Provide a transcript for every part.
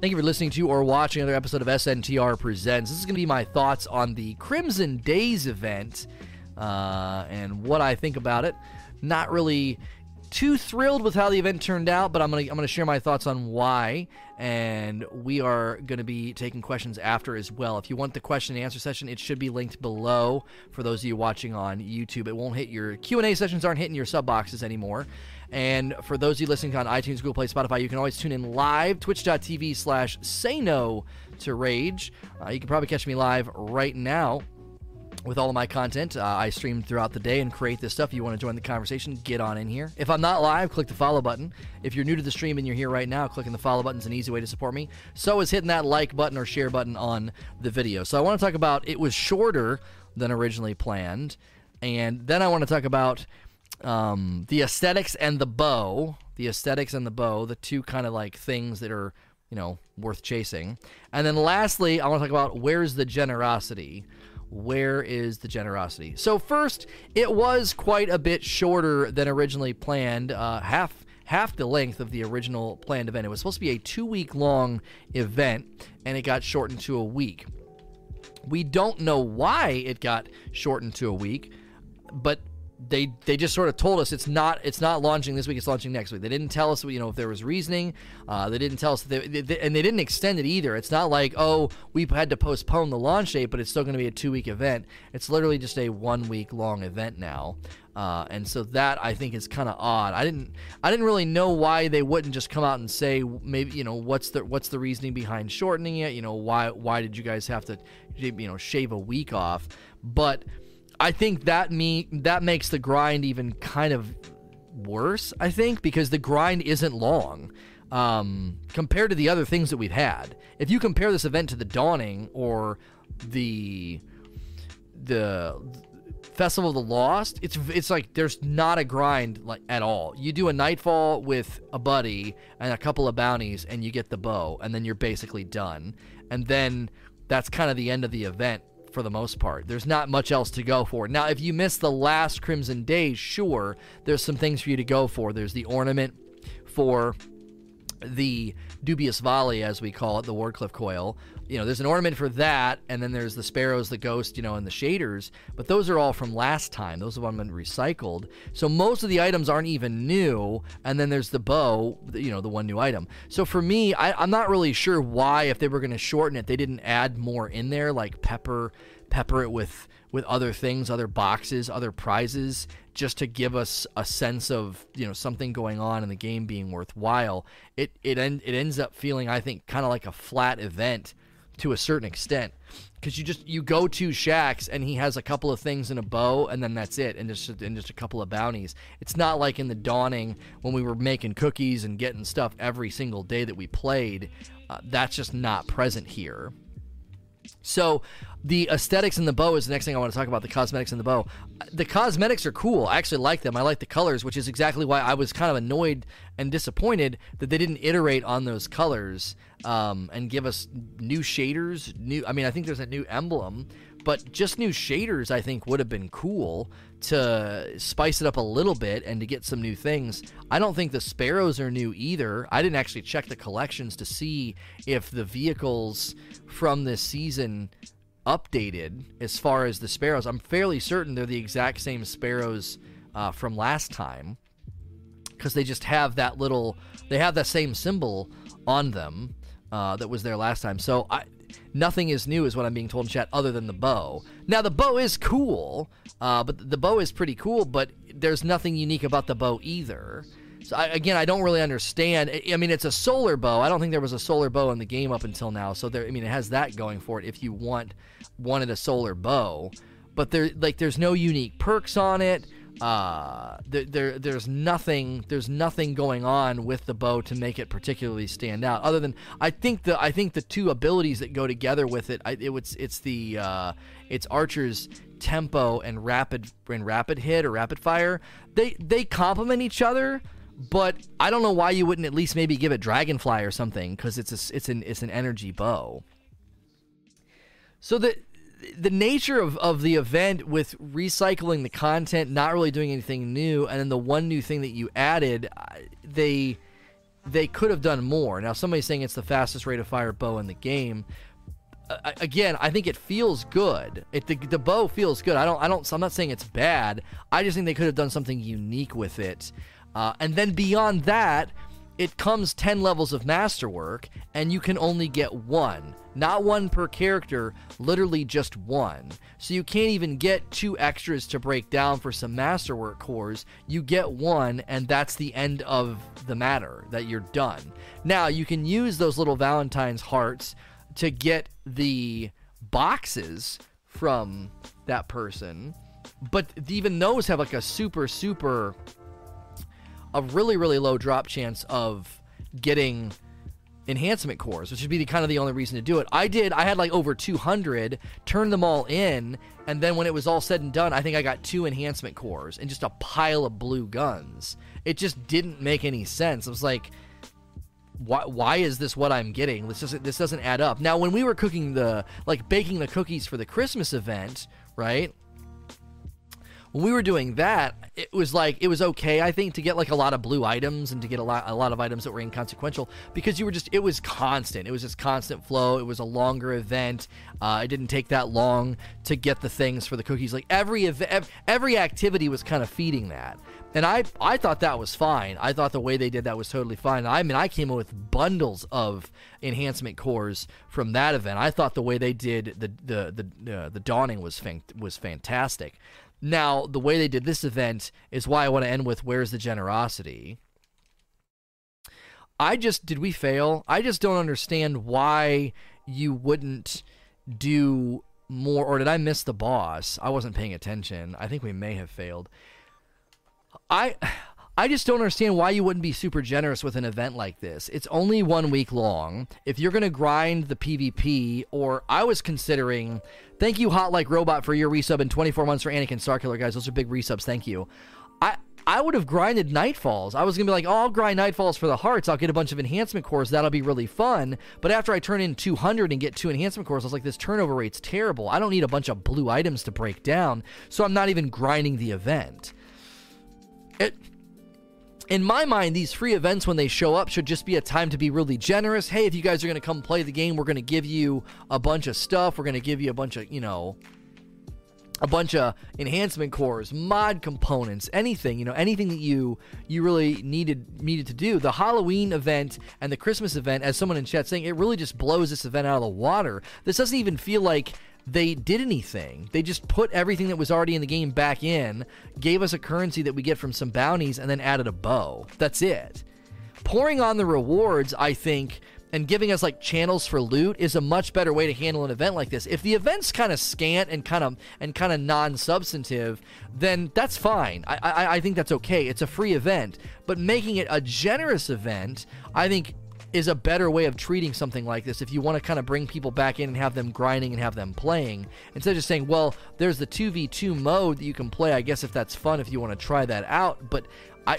Thank you for listening to or watching another episode of SNTR Presents. This is going to be my thoughts on the Crimson Days event uh, and what I think about it. Not really too thrilled with how the event turned out, but I'm gonna I'm gonna share my thoughts on why, and we are gonna be taking questions after as well. If you want the question and answer session, it should be linked below for those of you watching on YouTube. It won't hit your Q and A sessions aren't hitting your sub boxes anymore. And for those of you listening on iTunes, Google Play, Spotify, you can always tune in live, twitch.tv slash say no to rage. Uh, you can probably catch me live right now with all of my content. Uh, I stream throughout the day and create this stuff. If you want to join the conversation, get on in here. If I'm not live, click the follow button. If you're new to the stream and you're here right now, clicking the follow button is an easy way to support me. So is hitting that like button or share button on the video. So I want to talk about it was shorter than originally planned. And then I want to talk about um, the aesthetics and the bow. The aesthetics and the bow, the two kind of like things that are, you know, worth chasing. And then lastly, I want to talk about where's the generosity where is the generosity? So first, it was quite a bit shorter than originally planned. Uh, half half the length of the original planned event. It was supposed to be a two week long event, and it got shortened to a week. We don't know why it got shortened to a week, but they they just sort of told us it's not it's not launching this week it's launching next week they didn't tell us you know if there was reasoning uh, they didn't tell us they, they, and they didn't extend it either it's not like oh we had to postpone the launch date but it's still going to be a two week event it's literally just a one week long event now uh, and so that I think is kind of odd. I didn't I didn't really know why they wouldn't just come out and say maybe you know what's the what's the reasoning behind shortening it. You know why why did you guys have to you know shave a week off? But I think that me that makes the grind even kind of worse. I think because the grind isn't long um, compared to the other things that we've had. If you compare this event to the Dawning or the the Festival of the Lost, it's it's like there's not a grind like at all. You do a nightfall with a buddy and a couple of bounties, and you get the bow, and then you're basically done. And then that's kind of the end of the event for the most part. There's not much else to go for. Now, if you miss the last Crimson Days, sure, there's some things for you to go for. There's the ornament for the dubious volley, as we call it, the Wardcliff coil. You know, there's an ornament for that, and then there's the sparrows, the ghost, you know, and the shaders. But those are all from last time. Those have been recycled. So most of the items aren't even new. And then there's the bow, you know, the one new item. So for me, I, am not really sure why, if they were going to shorten it, they didn't add more in there, like pepper, pepper it with with other things, other boxes, other prizes, just to give us a sense of you know something going on in the game being worthwhile. It it en- it ends up feeling, I think, kind of like a flat event to a certain extent because you just you go to Shaxx and he has a couple of things in a bow and then that's it and just and just a couple of bounties. It's not like in the dawning when we were making cookies and getting stuff every single day that we played. Uh, that's just not present here. So the aesthetics in the bow is the next thing I want to talk about. The cosmetics in the bow. The cosmetics are cool. I actually like them. I like the colors, which is exactly why I was kind of annoyed and disappointed that they didn't iterate on those colors um, and give us new shaders. New. I mean, I think there's a new emblem, but just new shaders I think would have been cool to spice it up a little bit and to get some new things. I don't think the sparrows are new either. I didn't actually check the collections to see if the vehicles from this season updated as far as the sparrows. I'm fairly certain they're the exact same sparrows uh, from last time because they just have that little, they have that same symbol on them uh, that was there last time. So I, nothing is new, is what I'm being told in chat, other than the bow. Now the bow is cool, uh, but the bow is pretty cool, but there's nothing unique about the bow either. So I, again, I don't really understand. I mean, it's a solar bow. I don't think there was a solar bow in the game up until now. So there, I mean, it has that going for it. If you want wanted a solar bow, but there, like, there's no unique perks on it. Uh, there, there, there's nothing, there's nothing going on with the bow to make it particularly stand out. Other than, I think the, I think the two abilities that go together with it, I, it was, it's the, uh, it's Archer's tempo and rapid, and rapid hit or rapid fire. They, they complement each other but I don't know why you wouldn't at least maybe give it Dragonfly or something because it's a, it's an it's an energy bow. So the the nature of, of the event with recycling the content, not really doing anything new, and then the one new thing that you added, they they could have done more. Now, somebody's saying it's the fastest rate of fire bow in the game. Uh, again, I think it feels good. It the, the bow feels good. I don't I don't I'm not saying it's bad. I just think they could have done something unique with it. Uh, and then beyond that, it comes 10 levels of masterwork and you can only get one. Not one per character, literally just one. So you can't even get two extras to break down for some masterwork cores. You get one, and that's the end of the matter, that you're done. Now, you can use those little Valentine's hearts to get the boxes from that person, but even those have like a super, super, a really, really low drop chance of getting enhancement cores, which would be the, kind of the only reason to do it. I did, I had like over 200, turned them all in, and then when it was all said and done, I think I got two enhancement cores and just a pile of blue guns. It just didn't make any sense. I was like, why, why is this what I'm getting? This doesn't this doesn't add up. Now, when we were cooking the like baking the cookies for the Christmas event, right? When we were doing that, it was like it was okay, I think, to get like a lot of blue items and to get a lot a lot of items that were inconsequential because you were just it was constant. It was just constant flow. It was a longer event. Uh, it didn't take that long to get the things for the cookies. Like every ev- every activity was kind of feeding that. And I, I thought that was fine. I thought the way they did that was totally fine. I mean, I came up with bundles of enhancement cores from that event. I thought the way they did the the the uh, the dawning was fan- was fantastic. Now, the way they did this event is why I want to end with where's the generosity? I just did we fail? I just don't understand why you wouldn't do more or did I miss the boss? I wasn't paying attention. I think we may have failed. I I just don't understand why you wouldn't be super generous with an event like this. It's only one week long. If you're going to grind the PvP, or I was considering, thank you, Hot Like Robot, for your resub and 24 months for Anakin Starkiller, guys. Those are big resubs. Thank you. I. I would have grinded Nightfalls. I was gonna be like, oh, I'll grind Nightfalls for the hearts. I'll get a bunch of enhancement cores. That'll be really fun. But after I turn in 200 and get two enhancement cores, I was like, this turnover rate's terrible. I don't need a bunch of blue items to break down, so I'm not even grinding the event. It in my mind, these free events, when they show up, should just be a time to be really generous. Hey, if you guys are going to come play the game, we're going to give you a bunch of stuff. We're going to give you a bunch of, you know, a bunch of enhancement cores, mod components, anything, you know, anything that you you really needed needed to do. The Halloween event and the Christmas event, as someone in chat saying, it really just blows this event out of the water. This doesn't even feel like they did anything. They just put everything that was already in the game back in, gave us a currency that we get from some bounties, and then added a bow. That's it. Pouring on the rewards, I think, and giving us like channels for loot is a much better way to handle an event like this. If the event's kind of scant and kind of and kind of non-substantive, then that's fine. I, I I think that's okay. It's a free event, but making it a generous event, I think is a better way of treating something like this if you want to kind of bring people back in and have them grinding and have them playing instead of just saying well there's the 2v2 mode that you can play i guess if that's fun if you want to try that out but i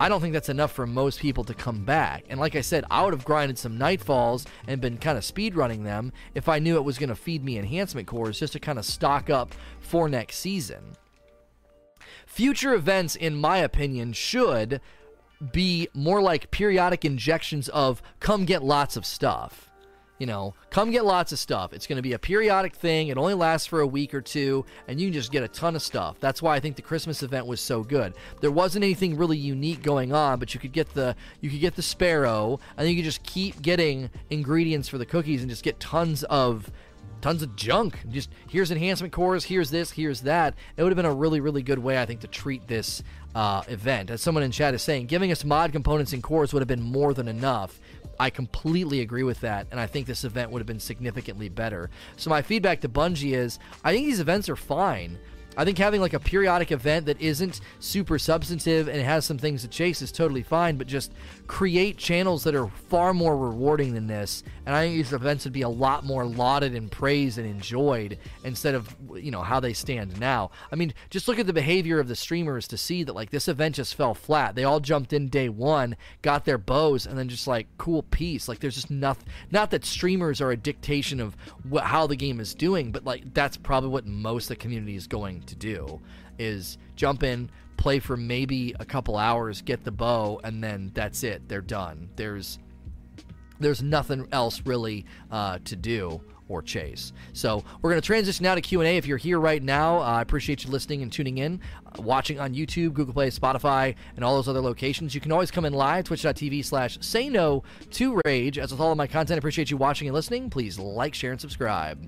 I don't think that's enough for most people to come back. And like I said, I would have grinded some Nightfalls and been kind of speed running them if I knew it was going to feed me enhancement cores just to kind of stock up for next season. Future events, in my opinion, should be more like periodic injections of come get lots of stuff. You know, come get lots of stuff. It's going to be a periodic thing. It only lasts for a week or two, and you can just get a ton of stuff. That's why I think the Christmas event was so good. There wasn't anything really unique going on, but you could get the you could get the sparrow, and you could just keep getting ingredients for the cookies and just get tons of tons of junk. Just here's enhancement cores, here's this, here's that. It would have been a really, really good way, I think, to treat this uh, event. As someone in chat is saying, giving us mod components and cores would have been more than enough. I completely agree with that, and I think this event would have been significantly better. So my feedback to Bungie is, I think these events are fine. I think having like a periodic event that isn't super substantive and has some things to chase is totally fine, but just create channels that are far more rewarding than this. And I think these events would be a lot more lauded and praised and enjoyed instead of, you know, how they stand now. I mean, just look at the behavior of the streamers to see that like this event just fell flat. They all jumped in day one, got their bows, and then just like cool peace. Like there's just nothing, not that streamers are a dictation of what, how the game is doing, but like that's probably what most of the community is going to do is jump in, play for maybe a couple hours, get the bow, and then that's it. They're done. There's there's nothing else really uh, to do or chase. So we're going to transition now to Q&A. If you're here right now, uh, I appreciate you listening and tuning in, uh, watching on YouTube, Google Play, Spotify, and all those other locations. You can always come in live, twitch.tv slash say no to rage. As with all of my content, I appreciate you watching and listening. Please like, share, and subscribe.